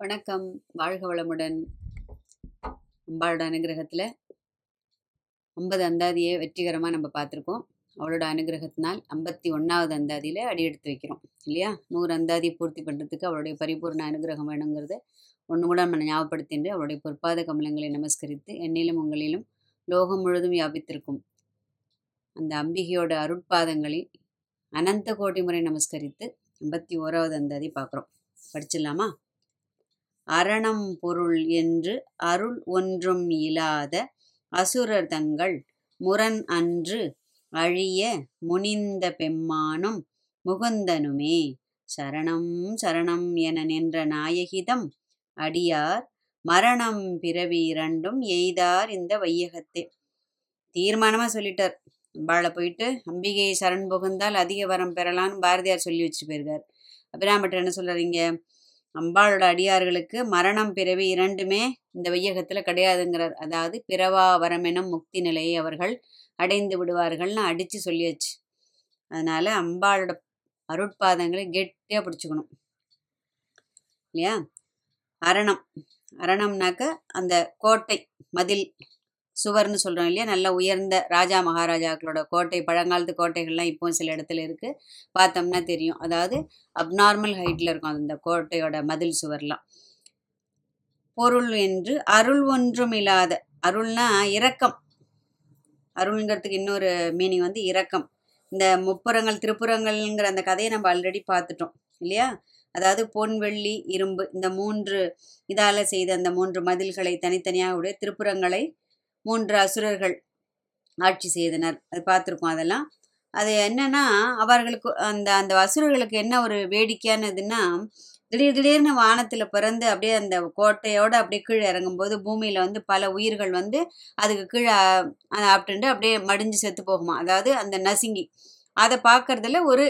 வணக்கம். வாழ்க வளமுடன். அம்பாளோட அனுகிரகத்தில் ஐம்பது அந்தாதியை வெற்றிகரமாக நம்ம பார்த்துருக்கோம். அவளோட அனுகிரகத்தினால் ஐம்பத்தி ஒன்றாவது அந்தாதியில் அடி எடுத்து வைக்கிறோம் இல்லையா? நூறு அந்தாதி பூர்த்தி பண்ணுறதுக்கு அவளுடைய பரிபூர்ண அனுகிரகம் வேணுங்கிறத ஒன்று கூட நம்ம ஞாபகப்படுத்திட்டு அவளுடைய பொற்பாத கமலங்களை நமஸ்கரித்து என்னிலும் உங்களிலும் லோகம் முழுதும் வியாபித்திருக்கும். அந்த அம்பிகையோட அருட்பாதங்களை அனந்த கோடி முறை நமஸ்கரித்து ஐம்பத்தி ஓராவது அந்தாதி பார்க்குறோம். படிச்சிடலாமா? அரணம் பொருள் என்று அருள் ஒன்றும் இலாத அசுரர் தங்கள் முரண் அன்று அழிய முனிந்த பெம்மானும் முகுந்தனுமே. சரணம் சரணம் என நின்ற நாயகிதம் அடியார் மரணம் பிறவி இரண்டும் எய்தார் இந்த வையகத்தே. தீர்மானமாக சொல்லிட்டார். அம்பாளை போயிட்டு அம்பிகை சரண் புகுந்தால் அதிக வரம் பெறலான்னு பாரதியார் சொல்லி வச்சுட்டு போயிருக்கார். அபிராமட்டர் என்ன சொல்கிறாருங்க அம்பாளோட அடியார்களுக்கு மரணம் பிறவி இரண்டுமே இந்த வையகத்தில் கிடையாதுங்கிறார். அதாவது பிறவா வரமெனும் முக்தி நிலையை அவர்கள் அடைந்து விடுவார்கள்னு அடித்து சொல்லியாச்சு. அதனால் அம்பாளோட அருட்பாதங்களை கெட்டியாக பிடிச்சிக்கணும். இல்லையா? அரணம். அரணம்னாக்க அந்த கோட்டை மதில் சுவர்னு சொல்கிறோம் இல்லையா? நல்ல உயர்ந்த ராஜா மகாராஜாக்களோட கோட்டை பழங்காலத்து கோட்டைகள்லாம் இப்போ சில இடத்துல இருக்குது பார்த்தோம்னா தெரியும். அதாவது அப்நார்மல் ஹைட்டில் இருக்கும் அந்த கோட்டையோட மதில் சுவர்லாம். பொருள் என்று அருள் ஒன்றும் இல்லாத அருள்னா இரக்கம். அருள்ங்கிறதுக்கு இன்னொரு மீனிங் வந்து இரக்கம். இந்த முப்புறங்கள் திருப்புறங்கள்ங்கிற அந்த கதையை நம்ம ஆல்ரெடி பார்த்துட்டோம் இல்லையா? அதாவது பொன் வெள்ளி இரும்பு இந்த மூன்று இதால் செய்த அந்த மூன்று மதில்களை தனித்தனியாக உடைய திருப்புறங்களை மூன்று அசுரர்கள் ஆட்சி செய்தனர். அது பார்த்துருக்கோம் அதெல்லாம். அது என்னன்னா அவர்களுக்கு அந்த அந்த அசுரர்களுக்கு என்ன ஒரு வேடிக்கையானதுன்னா திடீர் திடீர்னு வானத்தில் பிறந்து அப்படியே அந்த கோட்டையோடு அப்படியே கீழே இறங்கும்போது பூமியில் வந்து பல உயிர்கள் வந்து அதுக்கு கீழே அப்படின்ட்டு அப்படியே மடிஞ்சு செத்து போகுமா. அதாவது அந்த நசுங்கி. அதை பார்க்கறதுல ஒரு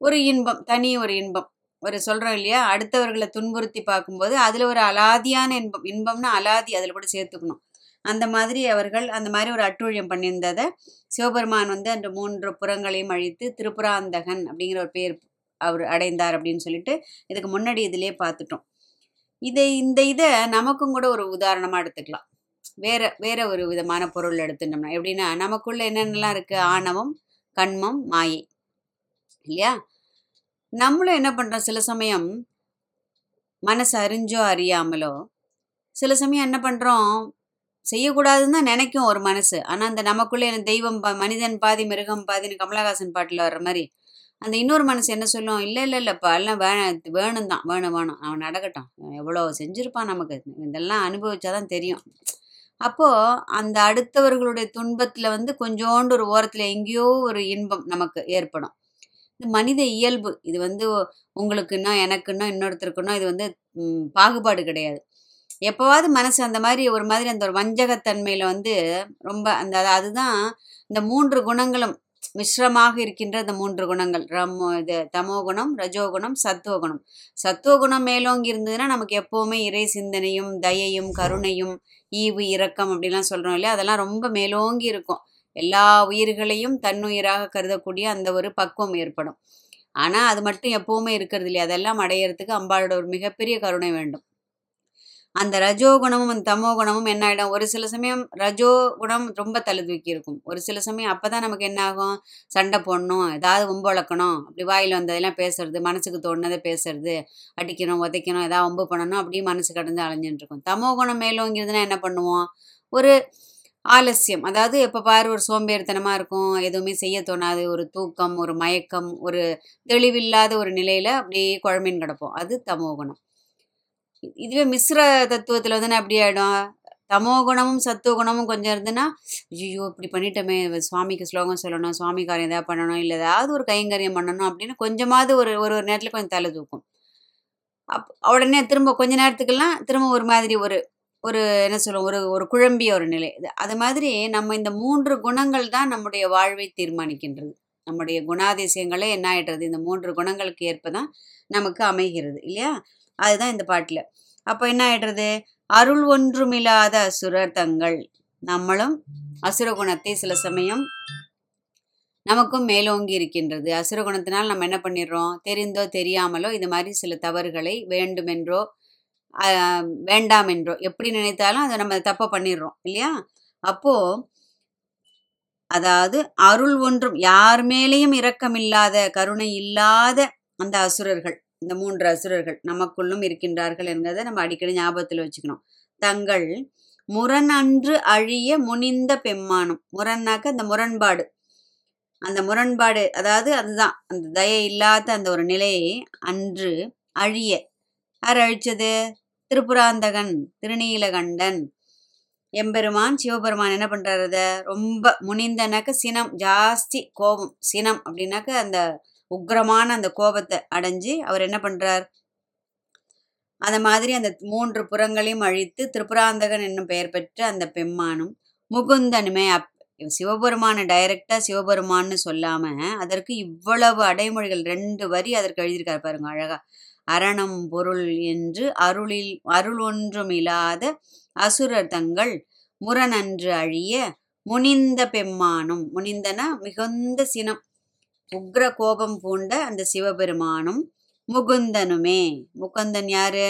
ஒரு இன்பம் தனி ஒரு இன்பம். ஒரு சொல்கிறோம் இல்லையா? அடுத்தவர்களை துன்புறுத்தி பார்க்கும்போது அதில் ஒரு அலாதியான இன்பம். இன்பம்னா அலாதி அதில் கூட சேர்த்துக்கணும். அந்த மாதிரி அவர்கள் அந்த மாதிரி ஒரு அட்டுழியம் பண்ணியிருந்ததை சிவபெருமான் வந்து அந்த மூன்று புறங்களையும் அழித்து திருப்புராந்தகன் அப்படிங்கிற ஒரு பேர் அவர் அடைந்தார் அப்படின்னு சொல்லிட்டு இதுக்கு முன்னாடி இதிலே பார்த்துட்டோம். இதை இந்த இதை நமக்கும் கூட ஒரு உதாரணமாக எடுத்துக்கலாம். வேற வேற ஒரு விதமான பொருள் எடுத்துட்டோம்னா எப்படின்னா நமக்குள்ள என்னென்னலாம் இருக்குது ஆணவம் கண்மம் மாயை. இல்லையா? நம்மளும் என்ன பண்ணுறோம் சில சமயம் மனசு அறிஞ்சோ அறியாமலோ சில சமயம் என்ன பண்ணுறோம் செய்யக்கூடாதுன்னு தான் நினைக்கும் ஒரு மனசு. ஆனால் அந்த நமக்குள்ளே தெய்வம் பா மனிதன் பாதி மிருகம் பாதின்னு கமலஹாசன் பாட்டில் வர்ற மாதிரி அந்த இன்னொரு மனசு என்ன சொல்லும்? இல்லை இல்லை இல்லைப்பா எல்லாம் வேணும் வேணும் தான் வேணும் வேணும். அவன் நடக்கட்டும். எவ்வளோ செஞ்சுருப்பான் நமக்கு. இதெல்லாம் அனுபவிச்சாதான் தெரியும். அப்போது அந்த அடுத்தவர்களுடைய துன்பத்தில் வந்து கொஞ்சோண்டு ஒரு ஓரத்தில் எங்கேயோ ஒரு இன்பம் நமக்கு ஏற்படும். இது மனித இயல்பு இது வந்து உங்களுக்குன்னா எனக்குன்னா இன்னொருத்தருக்குன்னா இது வந்து பாகுபாடு கிடையாது. எப்போவாவது மனசு அந்த மாதிரி ஒரு மாதிரி அந்த ஒரு வஞ்சகத்தன்மையில் வந்து ரொம்ப அந்த அதுதான் இந்த மூன்று குணங்களும் மிஸ்ரமாக இருக்கின்ற இந்த மூன்று குணங்கள். ரம்மோ இது தமோ குணம் ரஜோகுணம் சத்துவகுணம் சத்துவகுணம் மேலோங்கி இருந்ததுன்னா நமக்கு எப்போவுமே இறை சிந்தனையும் தயையும் கருணையும் ஈவு இரக்கம் அப்படிலாம் சொல்கிறோம் இல்லையா? அதெல்லாம் ரொம்ப மேலோங்கி இருக்கும். எல்லா உயிர்களையும் தன்னுயிராக கருதக்கூடிய அந்த ஒரு பக்குவம் ஏற்படும். ஆனால் அது மட்டும் எப்போவுமே இருக்கிறது இல்லையா? அதெல்லாம் அடையிறதுக்கு அம்பாளோட ஒரு மிகப்பெரிய கருணை வேண்டும். அந்த ரஜோ குணமும் அந்த தமோ குணமும் என்ன ஆகிடும் ஒரு சில சமயம் ரஜோ குணம் ரொம்ப தழுதுக்கி இருக்கும் ஒரு சில சமயம் அப்போ தான் நமக்கு என்ன ஆகும்? சண்டை போடணும். ஏதாவது ஒம்பு வளர்க்கணும். அப்படி வாயில் வந்ததெல்லாம் பேசுறது மனசுக்கு தோணுனதை பேசுறது அடிக்கணும் உதைக்கணும் ஏதாவது ஒம்பு பண்ணணும். அப்படியே மனசு கடந்து அலைஞ்சிட்டு இருக்கும் தமோ குணம் மேலோங்கிறதுனா என்ன பண்ணுவோம்? ஒரு ஆலசியம் அதாவது எப்போ பாரு ஒரு சோம்பேறித்தனமாக இருக்கும். எதுவுமே செய்ய தோணாது. ஒரு தூக்கம் ஒரு மயக்கம் ஒரு தெளிவில்லாத ஒரு நிலையில் அப்படியே குழம்பின்னு கிடப்போம். அது தமோகுணம். இதுவே மிஸ்ர தத்துவத்தில் வந்து அப்படி ஆகிடும் தமோ குணமும் சத்துவ குணமும் கொஞ்சம் இருந்துன்னா ஐயோ இப்படி பண்ணிட்டோமே சுவாமிக்கு ஸ்லோகம் சொல்லணும் காரியம் எதாவது பண்ணணும் இல்லை ஏதாவது ஒரு கைங்கரியம் பண்ணணும் அப்படின்னு கொஞ்சமாவது ஒரு ஒரு ஒரு நேரத்தில் கொஞ்சம் தலை தூக்கும். அப் உடனே திரும்ப கொஞ்ச நேரத்துக்கெல்லாம் திரும்ப ஒரு மாதிரி ஒரு ஒரு என்ன சொல்லுவோம் ஒரு ஒரு குழம்பிய ஒரு நிலை. இது அது மாதிரி நம்ம இந்த மூன்று குணங்கள் தான் நம்முடைய வாழ்வை தீர்மானிக்கின்றது. நம்முடைய குணாதிசயங்களே என்ன ஆயிடுறது இந்த மூன்று குணங்களுக்கு ஏற்ப தான் நமக்கு அமைகிறது இல்லையா? அதுதான் இந்த பாட்டில். அப்போ என்ன ஆயிடுறது? அருள் ஒன்றுமில்லாத அசுரர் தங்கள். நம்மளும் அசுர குணத்தை சில சமயம் நமக்கும் மேலோங்கி இருக்கின்றது. அசுர குணத்தினால் நம்ம என்ன பண்ணிடுறோம்? தெரிந்தோ தெரியாமலோ இது மாதிரி சில தவறுகளை வேண்டுமென்றோ வேண்டாம் என்றோ எப்படி நினைத்தாலும் அதை நம்ம தப்ப பண்ணிடுறோம் இல்லையா? அப்போ அதாவது அருள் ஒன்றும் யார் மேலேயும் இரக்கமில்லாத கருணை இல்லாத அந்த அசுரர்கள் இந்த மூன்று அசுரர்கள் நமக்குள்ளும் இருக்கின்றார்கள் என்கிறதை நம்ம அடிக்கடி ஞாபகத்தில் வச்சுக்கணும். தங்கள் முரண் அன்று அழிய முனிந்த பெம்மானம். முரண்னாக்க அந்த முரண்பாடு. அந்த முரண்பாடு அதாவது அதுதான். அந்த தயை இல்லாத அந்த ஒரு நிலையை அன்று அழிய. யார் அழிச்சது? திருப்புராந்தகன் திருநீலகண்டன். எம்பெருமான் சிவபெருமான் என்ன பண்றாரு ரொம்ப முனிந்தனாக்க சினம் ஜாஸ்தி கோபம் சினம் அப்படின்னாக்க அந்த உக்கிரமான அந்த கோபத்தை அடைஞ்சு அவர் என்ன பண்றார்? அந்த மாதிரி அந்த மூன்று புறங்களையும் அழித்து திரிபுராந்தகன் என்னும் பெயர் பெற்ற அந்த பெம்மானும் முகுந்தனுமே அப் சிவபெருமானை டைரக்டா சிவபெருமான்னு சொல்லாம அதற்கு இவ்வளவு அடைமொழிகள் ரெண்டு வரி அதற்கு எழுதியிருக்காரு பாருங்க அழகா. அரணம் பொருள் என்று அருளில் அருள் ஒன்றும் இல்லாத அசுரர் தங்கள் முரணன்று அழிய முனிந்த பெம்மானும் முனிந்தனா மிகுந்த சினம். உக்ர கோபம் பூண்ட அந்த சிவபெருமானும் முகுந்தனுமே. முகுந்தன் யாரு?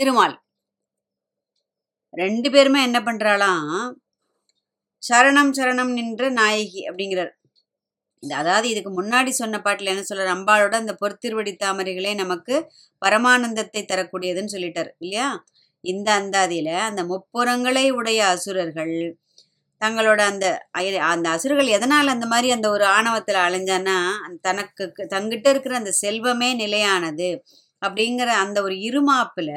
திருமால். ரெண்டு பேருமே என்ன பண்றாளாம் சரணம் சரணம் நின்ற நாயகி அப்படிங்கிறார். இந்த அதாவது இதுக்கு முன்னாடி சொன்ன பாட்டில் என்ன சொல்றார்? அம்பாளோட அந்த பொறுத்திருவடி தாமரைகளே நமக்கு பரமானந்தத்தை தரக்கூடியதுன்னு சொல்லிட்டார் இல்லையா? இந்த அந்தாதியில அந்த முப்புறங்களை உடைய அசுரர்கள் தங்களோட அந்த அந்த அசுரர்கள் எதனால் அந்த மாதிரி அந்த ஒரு ஆணவத்தில் அலைஞ்சான்னா தனக்கு தங்கிட்ட இருக்கிற அந்த செல்வமே நிலையானது அப்படிங்கிற அந்த ஒரு இருமாப்பில்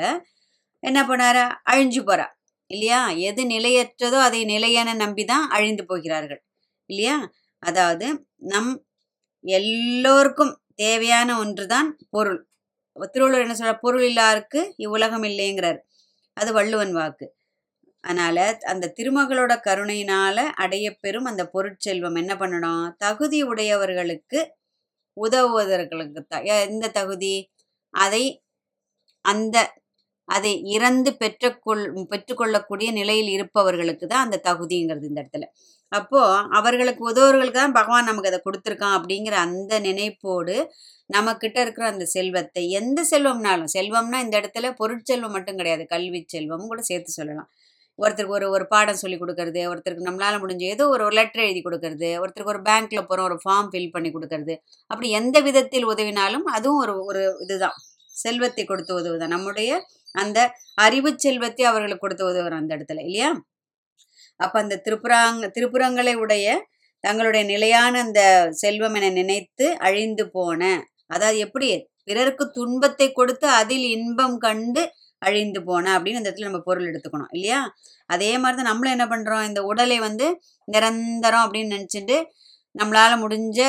என்ன பண்ணாரா? அழிஞ்சு போறா. இல்லையா? எது நிலையற்றதோ அதை நிலையென நம்பி தான் அழிந்து போகிறார்கள். இல்லையா? அதாவது நம் எல்லோருக்கும் தேவையான ஒன்று தான் பொருள். திருவள்ளுவர் என்ன சொல்ற பொருள் இல்லாருக்கு இவ்வுலகம் இல்லைங்கிறார். அது வள்ளுவன் வாக்கு. அதனால அந்த திருமகளோட கருணையினால அடையப்பெறும் அந்த பொருட்செல்வம் என்ன பண்ணணும்? தகுதி உடையவர்களுக்கு உதவுவதற்கு த எந்த தகுதி? அதை அந்த அதை இறந்து பெற்றுக்கொள் பெற்றுக்கொள்ளக்கூடிய நிலையில் இருப்பவர்களுக்கு தான் அந்த தகுதிங்கிறது இந்த இடத்துல. அப்போ அவர்களுக்கு உதவுறவர்களுக்கு தான் பகவான் நமக்கு அதை கொடுத்துருக்கான் அப்படிங்கிற அந்த நினைப்போடு நம்மக்கிட்ட இருக்கிற அந்த செல்வத்தை எந்த செல்வம்னாலும் செல்வம்னா இந்த இடத்துல பொருட்செல்வம் மட்டும் கிடையாது கல்வி செல்வமும் கூட சேர்த்து சொல்லலாம். ஒருத்தருக்கு ஒரு ஒரு பாடம் சொல்லி கொடுக்கறது ஒருத்தருக்கு நம்மளால முடிஞ்ச ஏதோ ஒரு ஒரு லெட்டர் எழுதி கொடுக்கறது ஒருத்தருக்கு ஒரு பேங்க்ல போகிறோம் ஒரு ஃபார்ம் ஃபில் பண்ணி கொடுக்கறது. அப்படி எந்த விதத்தில் உதவினாலும் அதுவும் ஒரு ஒரு இதுதான். செல்வத்தை கொடுத்து உதவுதான். நம்முடைய அந்த அறிவு செல்வத்தை அவர்களுக்கு கொடுத்து உதவுறோம் அந்த இடத்துல இல்லையா? அப்ப அந்த திருப்புறாங்க திருப்புறங்களை உடைய தங்களுடைய நிலையான அந்த செல்வம் என நினைத்து அழிந்து போன அதாவது எப்படி? பிறருக்கு துன்பத்தை கொடுத்து அதில் இன்பம் கண்டு அழிந்து போன அப்படின்னு இந்த இடத்துல நம்ம பொருள் எடுத்துக்கணும் இல்லையா? அதே மாதிரி தான் நம்மளும் என்ன பண்றோம்? இந்த உடலை வந்து நிரந்தரம் அப்படின்னு நினச்சிட்டு நம்மளால முடிஞ்ச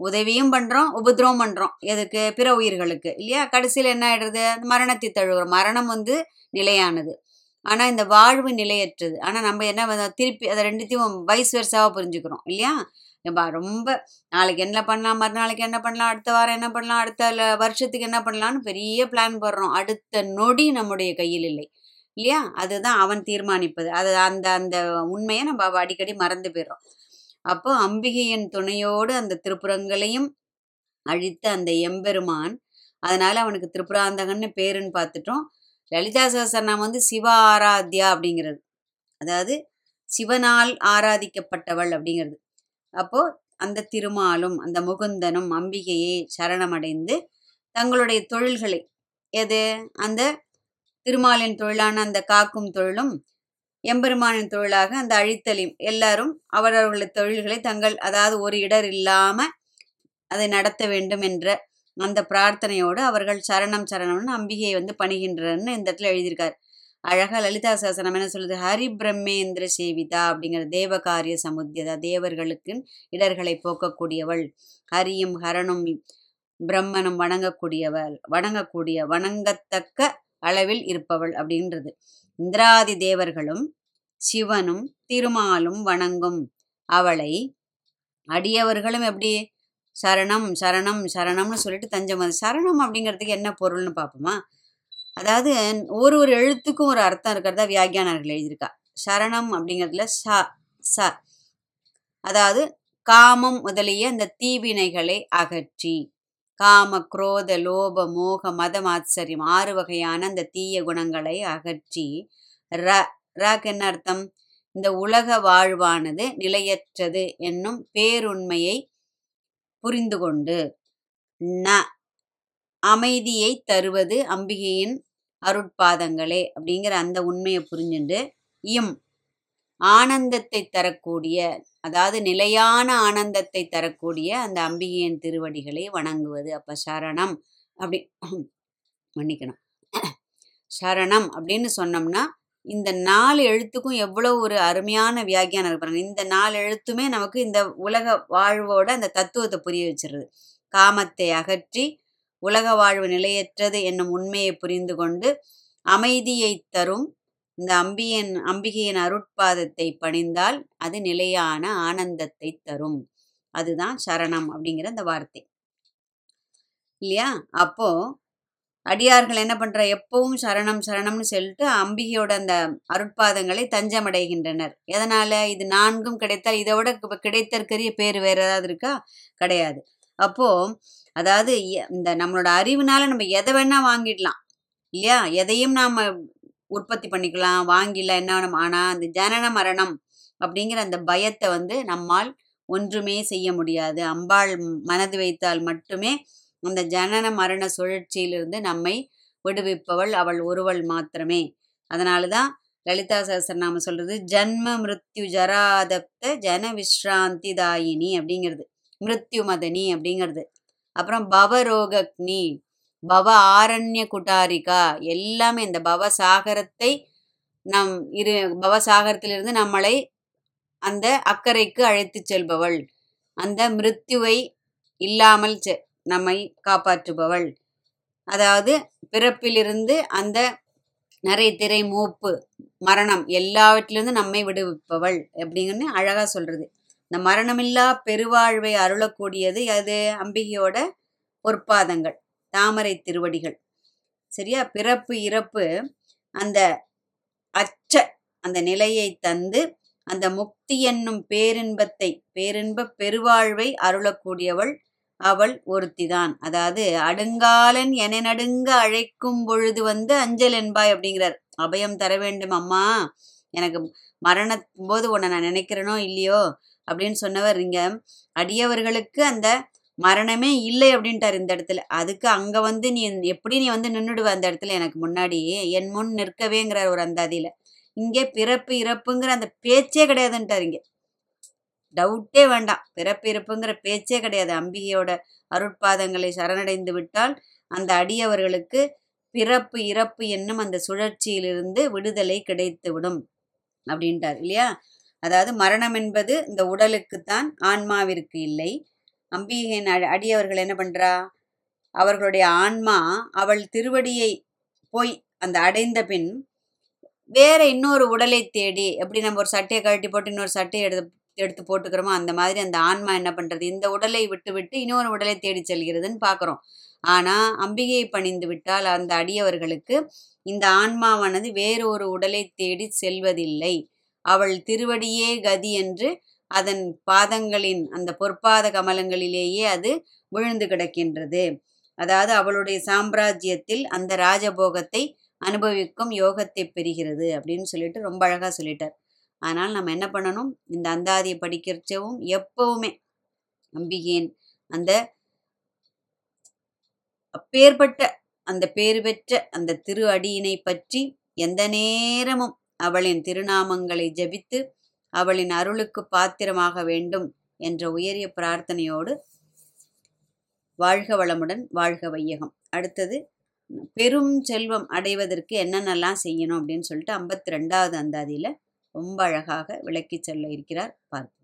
உதவியும் பண்றோம் உபதிரவம் பண்றோம். எதுக்கு? பிற உயிர்களுக்கு இல்லையா? கடைசியில் என்ன ஆயிடுறது? மரணத்தை தழுவுறோம் மரணம் வந்து நிலையானது. ஆனா இந்த வாழ்வு நிலையற்றது. ஆனா நம்ம என்ன திருப்பி அதை ரெண்டுத்தையும் வயசு வருஷாவா புரிஞ்சுக்கிறோம் இல்லையா? நம்ம ரொம்ப நாளைக்கு என்ன பண்ணலாம் மறுநாளைக்கு என்ன பண்ணலாம் அடுத்த வாரம் என்ன பண்ணலாம் அடுத்த வருஷத்துக்கு என்ன பண்ணலாம்னு பெரிய பிளான் போடுறோம். அடுத்த நொடி நம்முடைய கையில் இல்லை. இல்லையா? அதுதான் அவன் தீர்மானிப்பது. அது அந்த அந்த உண்மையை நம்ம அடிக்கடி மறந்து போயிடுறோம். அப்போ அம்பிகையின் துணையோடு அந்த திருப்புறங்களையும் அழித்த அந்த எம்பெருமான் அதனால அவனுக்கு திரிபுராந்தகன்னு பேருன்னு பார்த்துட்டோம். லலிதா சகசரநாமம் வந்து சிவ ஆராத்யா அப்படிங்கிறது. அதாவது சிவனால் ஆராதிக்கப்பட்டவள் அப்படிங்கிறது. அப்போ அந்த திருமாலும் அந்த முகுந்தனும் அம்பிகையை சரணமடைந்து தங்களுடைய தொழில்களை எது? அந்த திருமாலின் தொழிலான அந்த காக்கும் தொழிலும் எம்பெருமானின் தொழிலாக அந்த அழித்தலையும் எல்லாரும் அவரவர்களது தொழில்களை தங்கள் அதாவது ஒரு இடர் இல்லாம அதை நடத்த வேண்டும் என்ற அந்த பிரார்த்தனையோடு அவர்கள் சரணம் சரணம்னு அம்பிகையை வந்து பணிகின்றன்னு இந்த இடத்துல எழுதியிருக்காரு. அழகா லலிதா சாசனம் என்ன சொல்லுது? ஹரி பிரம்மேந்திர சேவிதா அப்படிங்கிற தேவகாரிய சமுத்தியதா தேவர்களுக்கு இடர்களை போக்கக்கூடியவள். ஹரியும் ஹரனும் பிரம்மனும் வணங்கக்கூடியவள் வணங்கக்கூடிய வணங்கத்தக்க அளவில் இருப்பவள் அப்படின்றது. இந்திராதி தேவர்களும் சிவனும் திருமாலும் வணங்கும் அவளை அடியவர்களும் எப்படி? சரணம் சரணம் சரணம்னு சொல்லிட்டு தஞ்சம் சரணம் அப்படிங்கிறதுக்கு என்ன பொருள்னு பார்ப்போமா? அதாவது ஒரு ஒரு எழுத்துக்கும் ஒரு அர்த்தம் இருக்கிறதா வியாக்கியானர்கள் எழுதியிருக்கா. சரணம் அப்படிங்கிறதுல ச ச. அதாவது காமம் முதலிய அந்த தீவினைகளை அகற்றி காம குரோத லோப மோக மதம் ஆச்சரியம் ஆறு வகையான அந்த தீய குணங்களை அகற்றி ர ரக்கு என்ன அர்த்தம்? இந்த உலக வாழ்வானது நிலையற்றது என்னும் பேருண்மையை புரிந்து கொண்டு ந அமைதியை தருவது அம்பிகையின் அருட்பாதங்களே அப்படிங்கிற அந்த உண்மையை புரிஞ்சுண்டு இம் ஆனந்தத்தை தரக்கூடிய அதாவது நிலையான ஆனந்தத்தை தரக்கூடிய அந்த அம்பிகையின் திருவடிகளை வணங்குவது. அப்ப சரணம் அப்படி மன்னிக்கணும். சரணம் அப்படின்னு சொன்னோம்னா இந்த நாலு எழுத்துக்கும் எவ்வளோ ஒரு அருமையான வியாக்கியானம் இருப்பாங்க இந்த நாலு எழுத்துமே நமக்கு இந்த உலக வாழ்வோட அந்த தத்துவத்தை புரிய வச்சிருது. காமத்தை அகற்றி உலக வாழ்வு நிலையற்றது என்னும் உண்மையை புரிந்து கொண்டு அமைதியை தரும் இந்த அம்பியின் அம்பிகையின் அருட்பாதத்தை பணிந்தால் அது நிலையான ஆனந்தத்தை தரும். அதுதான் சரணம் அப்படிங்கிற அந்த வார்த்தை. இல்லையா? அப்போ அடியார்கள் என்ன பண்ற? எப்பவும் சரணம் சரணம்னு சொல்லிட்டு அம்பிகையோட அந்த அருட்பாதங்களை தஞ்சமடைகின்றனர். எதனால? இது நான்கும் கிடைத்தால் இதை விட கிடைத்தற்கரிய பேர் வேற ஏதாவது இருக்கா? கிடையாது. அப்போ அதாவது எ- இந்த நம்மளோட அறிவுனால நம்ம எதை வேணா வாங்கிடலாம் இல்லையா? எதையும் நாம உற்பத்தி பண்ணிக்கலாம் வாங்கிடலாம் என்ன வேணும்? ஆனா அந்த ஜனன மரணம் அப்படிங்கிற அந்த பயத்தை வந்து நம்மால் ஒன்றுமே செய்ய முடியாது. அம்பாள் மனது வைத்தால் மட்டுமே அந்த ஜனன மரண சுழற்சியிலிருந்து நம்மை விடுவிப்பவள் அவள் ஒருவள் மாத்திரமே. அதனால தான் லலிதா நாம சொல்றது ஜன்ம மிருத்யு ஜராதப்த ஜன விஸ்ராந்தி தாயினி அப்படிங்கிறது. மிருத்யு மதனி அப்படிங்கிறது. அப்புறம் பவரோகக்னி பவ ஆரண்ய குட்டாரிகா எல்லாமே இந்த பவசாகரத்தை நம் இரு பவசாகரத்திலிருந்து நம்மளை அந்த அக்கறைக்கு அழைத்து செல்பவள். அந்த மிருத்யுவை இல்லாமல் செ- நம்மை காப்பாற்றுபவள். அதாவது பிறப்பிலிருந்து அந்த நிறை திரை மூப்பு மரணம் எல்லாவற்றிலிருந்து நம்மை விடுவிப்பவள் அப்படிங்கன்னு அழகா சொல்றது. இந்த மரணமில்லா பெருவாழ்வை அருளக்கூடியது அது அம்பிகையோட பொற்பாதங்கள் தாமரை திருவடிகள். சரியா? பிறப்பு இறப்பு அந்த அச்ச அந்த நிலையை தந்து அந்த முக்தி என்னும் பேரின்பத்தை பேரின்ப பெருவாழ்வை அருளக்கூடியவள் அவள் ஒருத்திதான். அதாவது அடுங்காலன் என நடுங்க அழைக்கும் பொழுது வந்து அஞ்சல் என்பாய் அப்படிங்கிறார். அபயம் தர வேண்டும் அம்மா. எனக்கு மரணத்தும் போது உன்னை நான் நினைக்கிறேனோ இல்லையோ? அப்படின்னு சொன்னவர் இங்க அடியவர்களுக்கு அந்த மரணமே இல்லை அப்படின்ட்டார் இந்த இடத்துல. அதுக்கு அங்க வந்து நீ எப்படி நீ வந்து நின்றுடுவ அந்த இடத்துல? எனக்கு முன்னாடி என் முன் நிற்கவேங்கிறார் ஒரு அந்த அதில் இங்கே பிறப்பு இறப்புங்கிற அந்த பேச்சே கிடையாதுன்ட்டார் இங்க. டவுட்டே வேண்டாம். பிறப்பு இறப்புங்கிற பேச்சே கிடையாது. அம்பிகையோட அருட்பாதங்களை சரணடைந்து விட்டால் அந்த அடியவர்களுக்கு பிறப்பு இறப்பு என்னும் அந்த சுழற்சியிலிருந்து விடுதலை கிடைத்து விடும் அப்படின்ட்டார் இல்லையா? அதாவது மரணம் என்பது இந்த உடலுக்குத்தான் ஆன்மாவிற்கு இல்லை. அம்பிகையின் அடி- அடியவர்கள் என்ன பண்றா? அவர்களுடைய ஆன்மா அவள் திருவடியை போய் அந்த அடைந்த பின் வேற இன்னொரு உடலை தேடி எப்படி நம்ம ஒரு சட்டையை கழட்டி போட்டு இன்னொரு சட்டையை எடுத்து எடுத்து போட்டுக்கிறோமோ அந்த மாதிரி அந்த ஆன்மா என்ன பண்றது? இந்த உடலை விட்டு விட்டு இன்னொரு உடலை தேடி செல்கிறதுன்னு பார்க்குறோம் ஆனா அம்பிகையை பணிந்து விட்டால் அந்த அடியவர்களுக்கு இந்த ஆன்மாவானது வேறு ஒரு உடலை தேடி செல்வதில்லை. அவள் திருவடியே கதி என்று அதன் பாதங்களின் அந்த பொற்பாத கமலங்களிலேயே அது விழுந்து கிடக்கின்றது. அதாவது அவளுடைய சாம்ராஜ்யத்தில் அந்த ராஜபோகத்தை அனுபவிக்கும் யோகத்தை பெறுகிறது அப்படின்னு சொல்லிட்டு ரொம்ப அழகாக சொல்லிட்டார். ஆனால் நம்ம என்ன பண்ணணும்? இந்த அந்தாதியை படிக்கிறச்சவும் எப்பவுமே அம்பிகையின் அந்த அப்பேற்பட்ட அந்த பேர் பெற்ற அந்த திரு அடியினை பற்றி எந்த நேரமும் அவளின் திருநாமங்களை ஜெபித்து அவளின் அருளுக்கு பாத்திரமாக வேண்டும் என்ற உயரிய பிரார்த்தனையோடு வாழ்க வளமுடன் வாழ்க வையகம். அடுத்தது பெரும் செல்வம் அடைவதற்கு என்னென்னலாம் செய்யணும் அப்படின்னு சொல்லிட்டு ஐம்பத்தி ரெண்டாவது அந்தாதியில் ரொம்ப அழகாக விளக்கி சொல்ல இருக்கிறார் பார்ப்போம்.